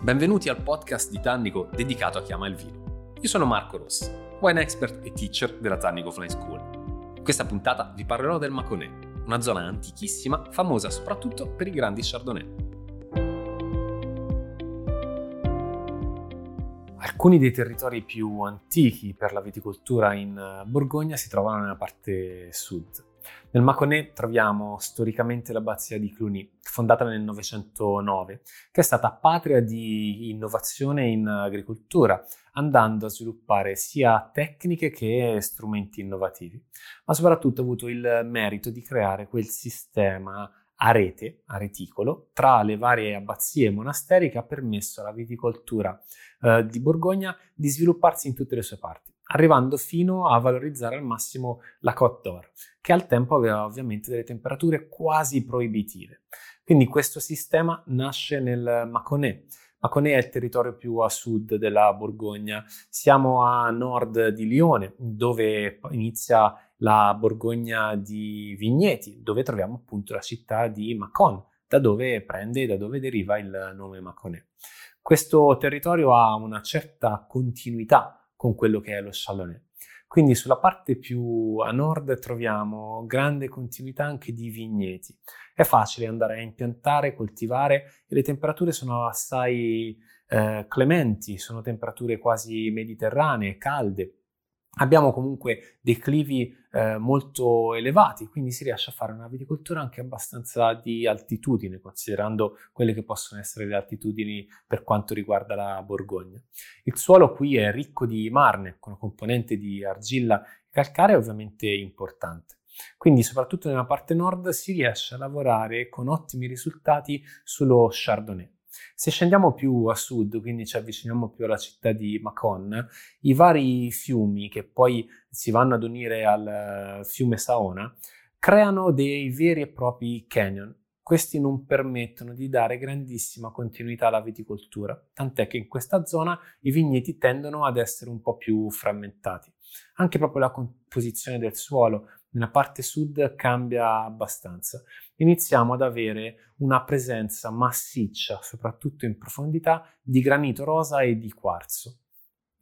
Benvenuti al podcast di Tannico dedicato a chi ama il vino. Io sono Marco Rossi, wine expert e teacher della Tannico Fly School. In questa puntata vi parlerò del Mâconnais, una zona antichissima famosa soprattutto per i grandi Chardonnay. Alcuni dei territori più antichi per la viticoltura in Borgogna si trovano nella parte sud, nel Mâconnais troviamo storicamente l'abbazia di Cluny, fondata nel 909, che è stata patria di innovazione in agricoltura, andando a sviluppare sia tecniche che strumenti innovativi, ma soprattutto ha avuto il merito di creare quel sistema a rete, a reticolo, tra le varie abbazie e monasteri che ha permesso alla viticoltura eh, di Borgogna di svilupparsi in tutte le sue parti arrivando fino a valorizzare al massimo la Côte d'Or, che al tempo aveva ovviamente delle temperature quasi proibitive. Quindi questo sistema nasce nel Mâconnais. Mâconnais è il territorio più a sud della Borgogna. Siamo a nord di Lione, dove inizia la Borgogna di Vigneti, dove troviamo appunto la città di Mâcon, da dove prende, da dove deriva il nome Mâconnais. Questo territorio ha una certa continuità con quello che è lo Chardonnay. Quindi sulla parte più a nord troviamo grande continuità anche di vigneti. È facile andare a impiantare, coltivare e le temperature sono assai eh, clementi, sono temperature quasi mediterranee, calde, Abbiamo comunque declivi eh, molto elevati, quindi si riesce a fare una viticoltura anche abbastanza di altitudine, considerando quelle che possono essere le altitudini per quanto riguarda la Borgogna. Il suolo qui è ricco di marne, con una componente di argilla calcare ovviamente importante. Quindi soprattutto nella parte nord si riesce a lavorare con ottimi risultati sullo Chardonnay. Se scendiamo più a sud, quindi ci avviciniamo più alla città di Macon, i vari fiumi che poi si vanno ad unire al fiume Saona creano dei veri e propri canyon. Questi non permettono di dare grandissima continuità alla viticoltura, tant'è che in questa zona i vigneti tendono ad essere un po' più frammentati. Anche proprio la composizione del suolo nella parte sud cambia abbastanza. Iniziamo ad avere una presenza massiccia, soprattutto in profondità, di granito rosa e di quarzo.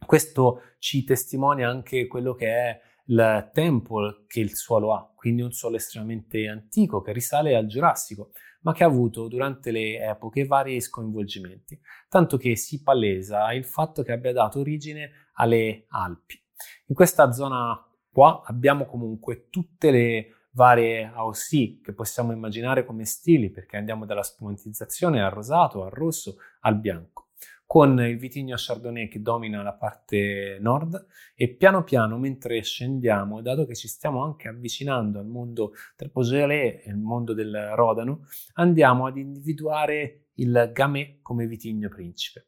Questo ci testimonia anche quello che è il tempo che il suolo ha, quindi un suolo estremamente antico che risale al Giurassico, ma che ha avuto durante le epoche vari sconvolgimenti, tanto che si palesa il fatto che abbia dato origine alle Alpi. In questa zona Qua abbiamo comunque tutte le varie AOC che possiamo immaginare come stili, perché andiamo dalla spumantizzazione al rosato, al rosso, al bianco, con il vitigno Chardonnay che domina la parte nord e piano piano mentre scendiamo, dato che ci stiamo anche avvicinando al mondo Beaujolais e il mondo del Rodano, andiamo ad individuare il Gamay come vitigno principe.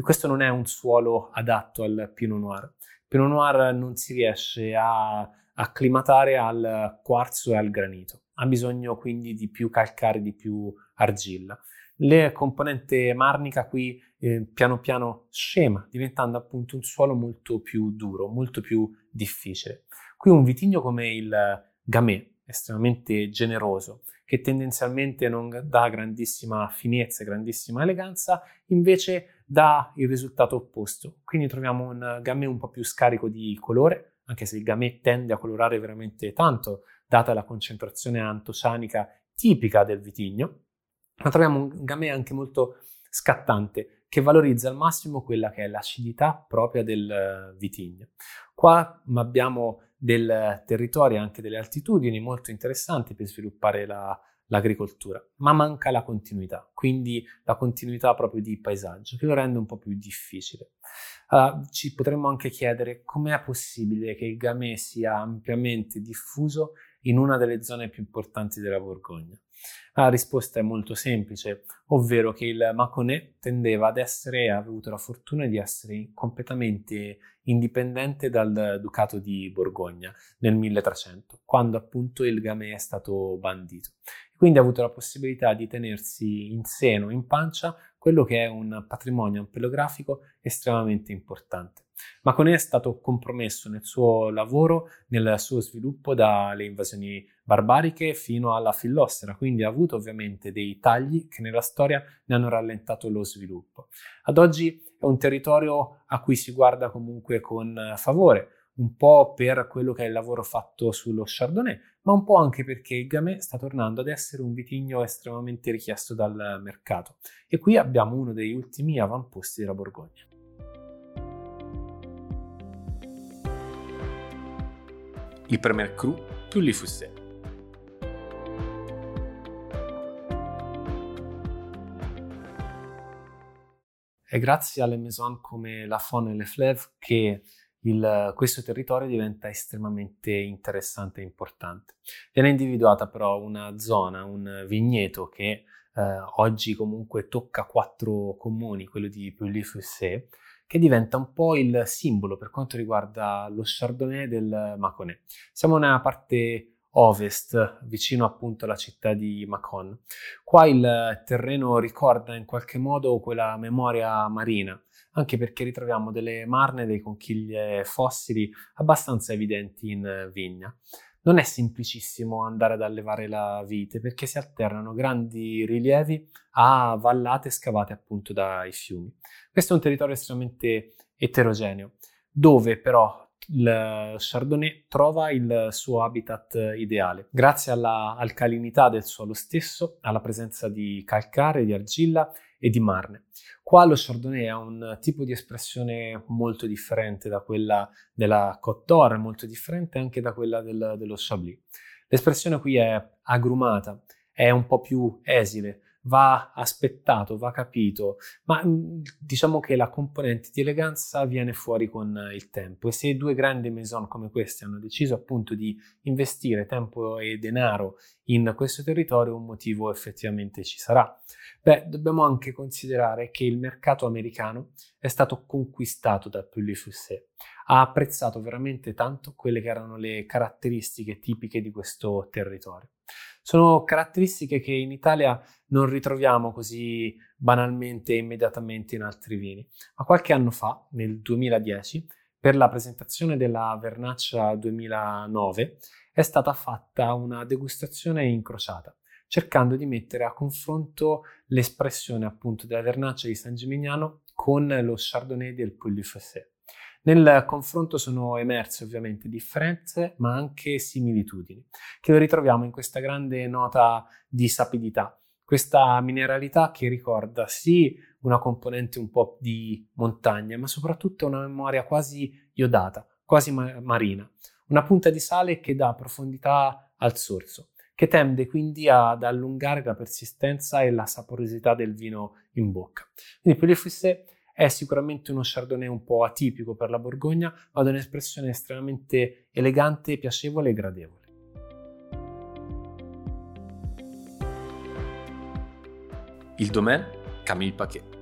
Questo non è un suolo adatto al Pinot Noir, Pinot Noir non si riesce a acclimatare al quarzo e al granito, ha bisogno quindi di più calcare, di più argilla. La componente marnica qui eh, piano piano scema, diventando appunto un suolo molto più duro, molto più difficile. Qui un vitigno come il Gamay, estremamente generoso, che tendenzialmente non dà grandissima finezza, grandissima eleganza, invece dà il risultato opposto. Quindi troviamo un gamay un po' più scarico di colore, anche se il gamay tende a colorare veramente tanto, data la concentrazione antocianica tipica del vitigno, ma troviamo un gamay anche molto scattante, che valorizza al massimo quella che è l'acidità propria del vitigno. Qua abbiamo del territorio e anche delle altitudini molto interessanti per sviluppare la l'agricoltura, ma manca la continuità, quindi la continuità proprio di paesaggio, che lo rende un po' più difficile. Uh, ci potremmo anche chiedere com'è possibile che il gamay sia ampiamente diffuso in una delle zone più importanti della Borgogna. La risposta è molto semplice, ovvero che il Mâconnais tendeva ad essere ha avuto la fortuna di essere completamente indipendente dal Ducato di Borgogna nel 1300, quando appunto il Gamay è stato bandito. Quindi ha avuto la possibilità di tenersi in seno, in pancia, quello che è un patrimonio ampelografico estremamente importante. Mâconnais è stato compromesso nel suo lavoro, nel suo sviluppo dalle invasioni barbariche fino alla fillossera, quindi ha avuto ovviamente dei tagli che nella storia ne hanno rallentato lo sviluppo. Ad oggi è un territorio a cui si guarda comunque con favore, un po' per quello che è il lavoro fatto sullo Chardonnay, ma un po' anche perché il Gamay sta tornando ad essere un vitigno estremamente richiesto dal mercato. E qui abbiamo uno degli ultimi avamposti della Borgogna. Il Premier Cru più li. È grazie alle maison come La Faune e Le Fleuve che il, questo territorio diventa estremamente interessante e importante. Viene individuata però una zona, un vigneto che eh, oggi comunque tocca quattro comuni, quello di Pouilly-Fussé, che diventa un po' il simbolo per quanto riguarda lo Chardonnay del Mâconnais. Siamo nella parte ovest, vicino appunto alla città di Macon. Qua il terreno ricorda in qualche modo quella memoria marina, anche perché ritroviamo delle marne, dei conchiglie fossili abbastanza evidenti in vigna. Non è semplicissimo andare ad allevare la vite perché si alternano grandi rilievi a vallate scavate appunto dai fiumi. Questo è un territorio estremamente eterogeneo, dove però il Chardonnay trova il suo habitat ideale, grazie alla alcalinità del suolo stesso, alla presenza di calcare, di argilla e di marne. Qua lo Chardonnay ha un tipo di espressione molto differente da quella della Côte d'Or, molto differente anche da quella del, dello Chablis. L'espressione qui è agrumata, è un po' più esile, va aspettato, va capito, ma mm, diciamo che la componente di eleganza viene fuori con il tempo e se due grandi maison come queste hanno deciso appunto di investire tempo e denaro in questo territorio, un motivo effettivamente ci sarà. Beh, dobbiamo anche considerare che il mercato americano è stato conquistato da Pulley-Fussé. Ha apprezzato veramente tanto quelle che erano le caratteristiche tipiche di questo territorio. Sono caratteristiche che in Italia non ritroviamo così banalmente e immediatamente in altri vini. Ma qualche anno fa, nel 2010, per la presentazione della Vernaccia 2009, è stata fatta una degustazione incrociata, cercando di mettere a confronto l'espressione appunto della Vernaccia di San Gimignano con lo Chardonnay del Pouilly-Fossé. Nel confronto sono emerse ovviamente differenze, ma anche similitudini, che lo ritroviamo in questa grande nota di sapidità, questa mineralità che ricorda sì una componente un po' di montagna, ma soprattutto una memoria quasi iodata, quasi ma- marina, una punta di sale che dà profondità al sorso, che tende quindi ad allungare la persistenza e la saporosità del vino in bocca. Quindi Pelé Foussé è sicuramente uno Chardonnay un po' atipico per la Borgogna, ma da un'espressione estremamente elegante, piacevole e gradevole. Il domaine Camille Paquet.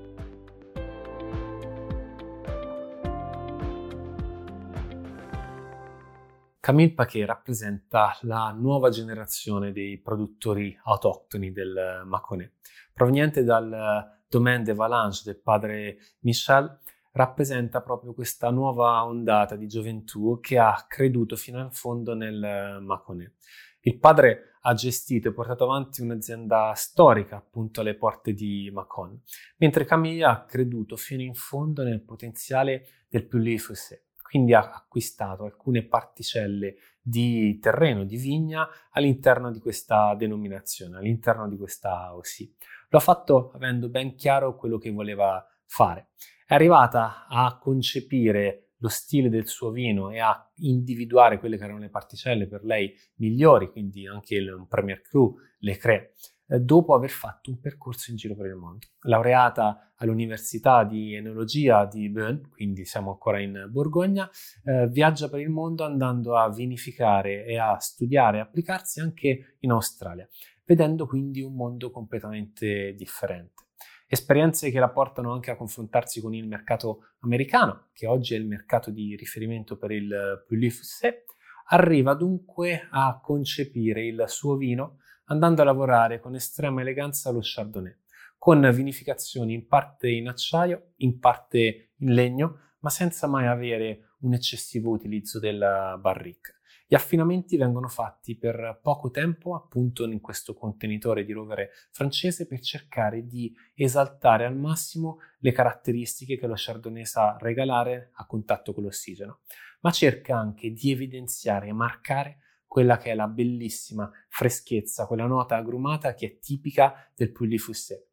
Camille Paquet rappresenta la nuova generazione dei produttori autoctoni del Mâconnais, proveniente dal Domaine de Valange del padre Michel rappresenta proprio questa nuova ondata di gioventù che ha creduto fino in fondo nel Mâconnais. Il padre ha gestito e portato avanti un'azienda storica appunto alle porte di Macon, mentre Camille ha creduto fino in fondo nel potenziale del Puy-Fossé, quindi ha acquistato alcune particelle di terreno, di vigna all'interno di questa denominazione, all'interno di questa OSI. Lo ha fatto avendo ben chiaro quello che voleva fare. È arrivata a concepire lo stile del suo vino e a individuare quelle che erano le particelle per lei migliori, quindi anche il Premier Cru, le Cre, eh, dopo aver fatto un percorso in giro per il mondo. Laureata all'Università di Enologia di Bern, quindi siamo ancora in Borgogna, eh, viaggia per il mondo andando a vinificare e a studiare e applicarsi anche in Australia vedendo quindi un mondo completamente differente. Esperienze che la portano anche a confrontarsi con il mercato americano, che oggi è il mercato di riferimento per il Pouilly-Fussé, arriva dunque a concepire il suo vino andando a lavorare con estrema eleganza lo Chardonnay, con vinificazioni in parte in acciaio, in parte in legno, ma senza mai avere un eccessivo utilizzo del barrique. Gli affinamenti vengono fatti per poco tempo appunto in questo contenitore di rovere francese per cercare di esaltare al massimo le caratteristiche che lo Chardonnay sa regalare a contatto con l'ossigeno, ma cerca anche di evidenziare e marcare quella che è la bellissima freschezza, quella nota agrumata che è tipica del Puy-de-Fussé.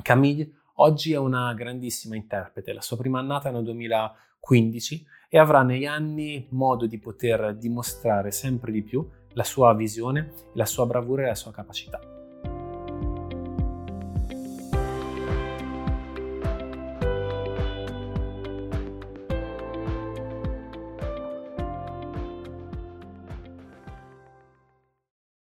Camille oggi è una grandissima interprete, la sua prima annata nel 2015 e avrà negli anni modo di poter dimostrare sempre di più la sua visione, la sua bravura e la sua capacità.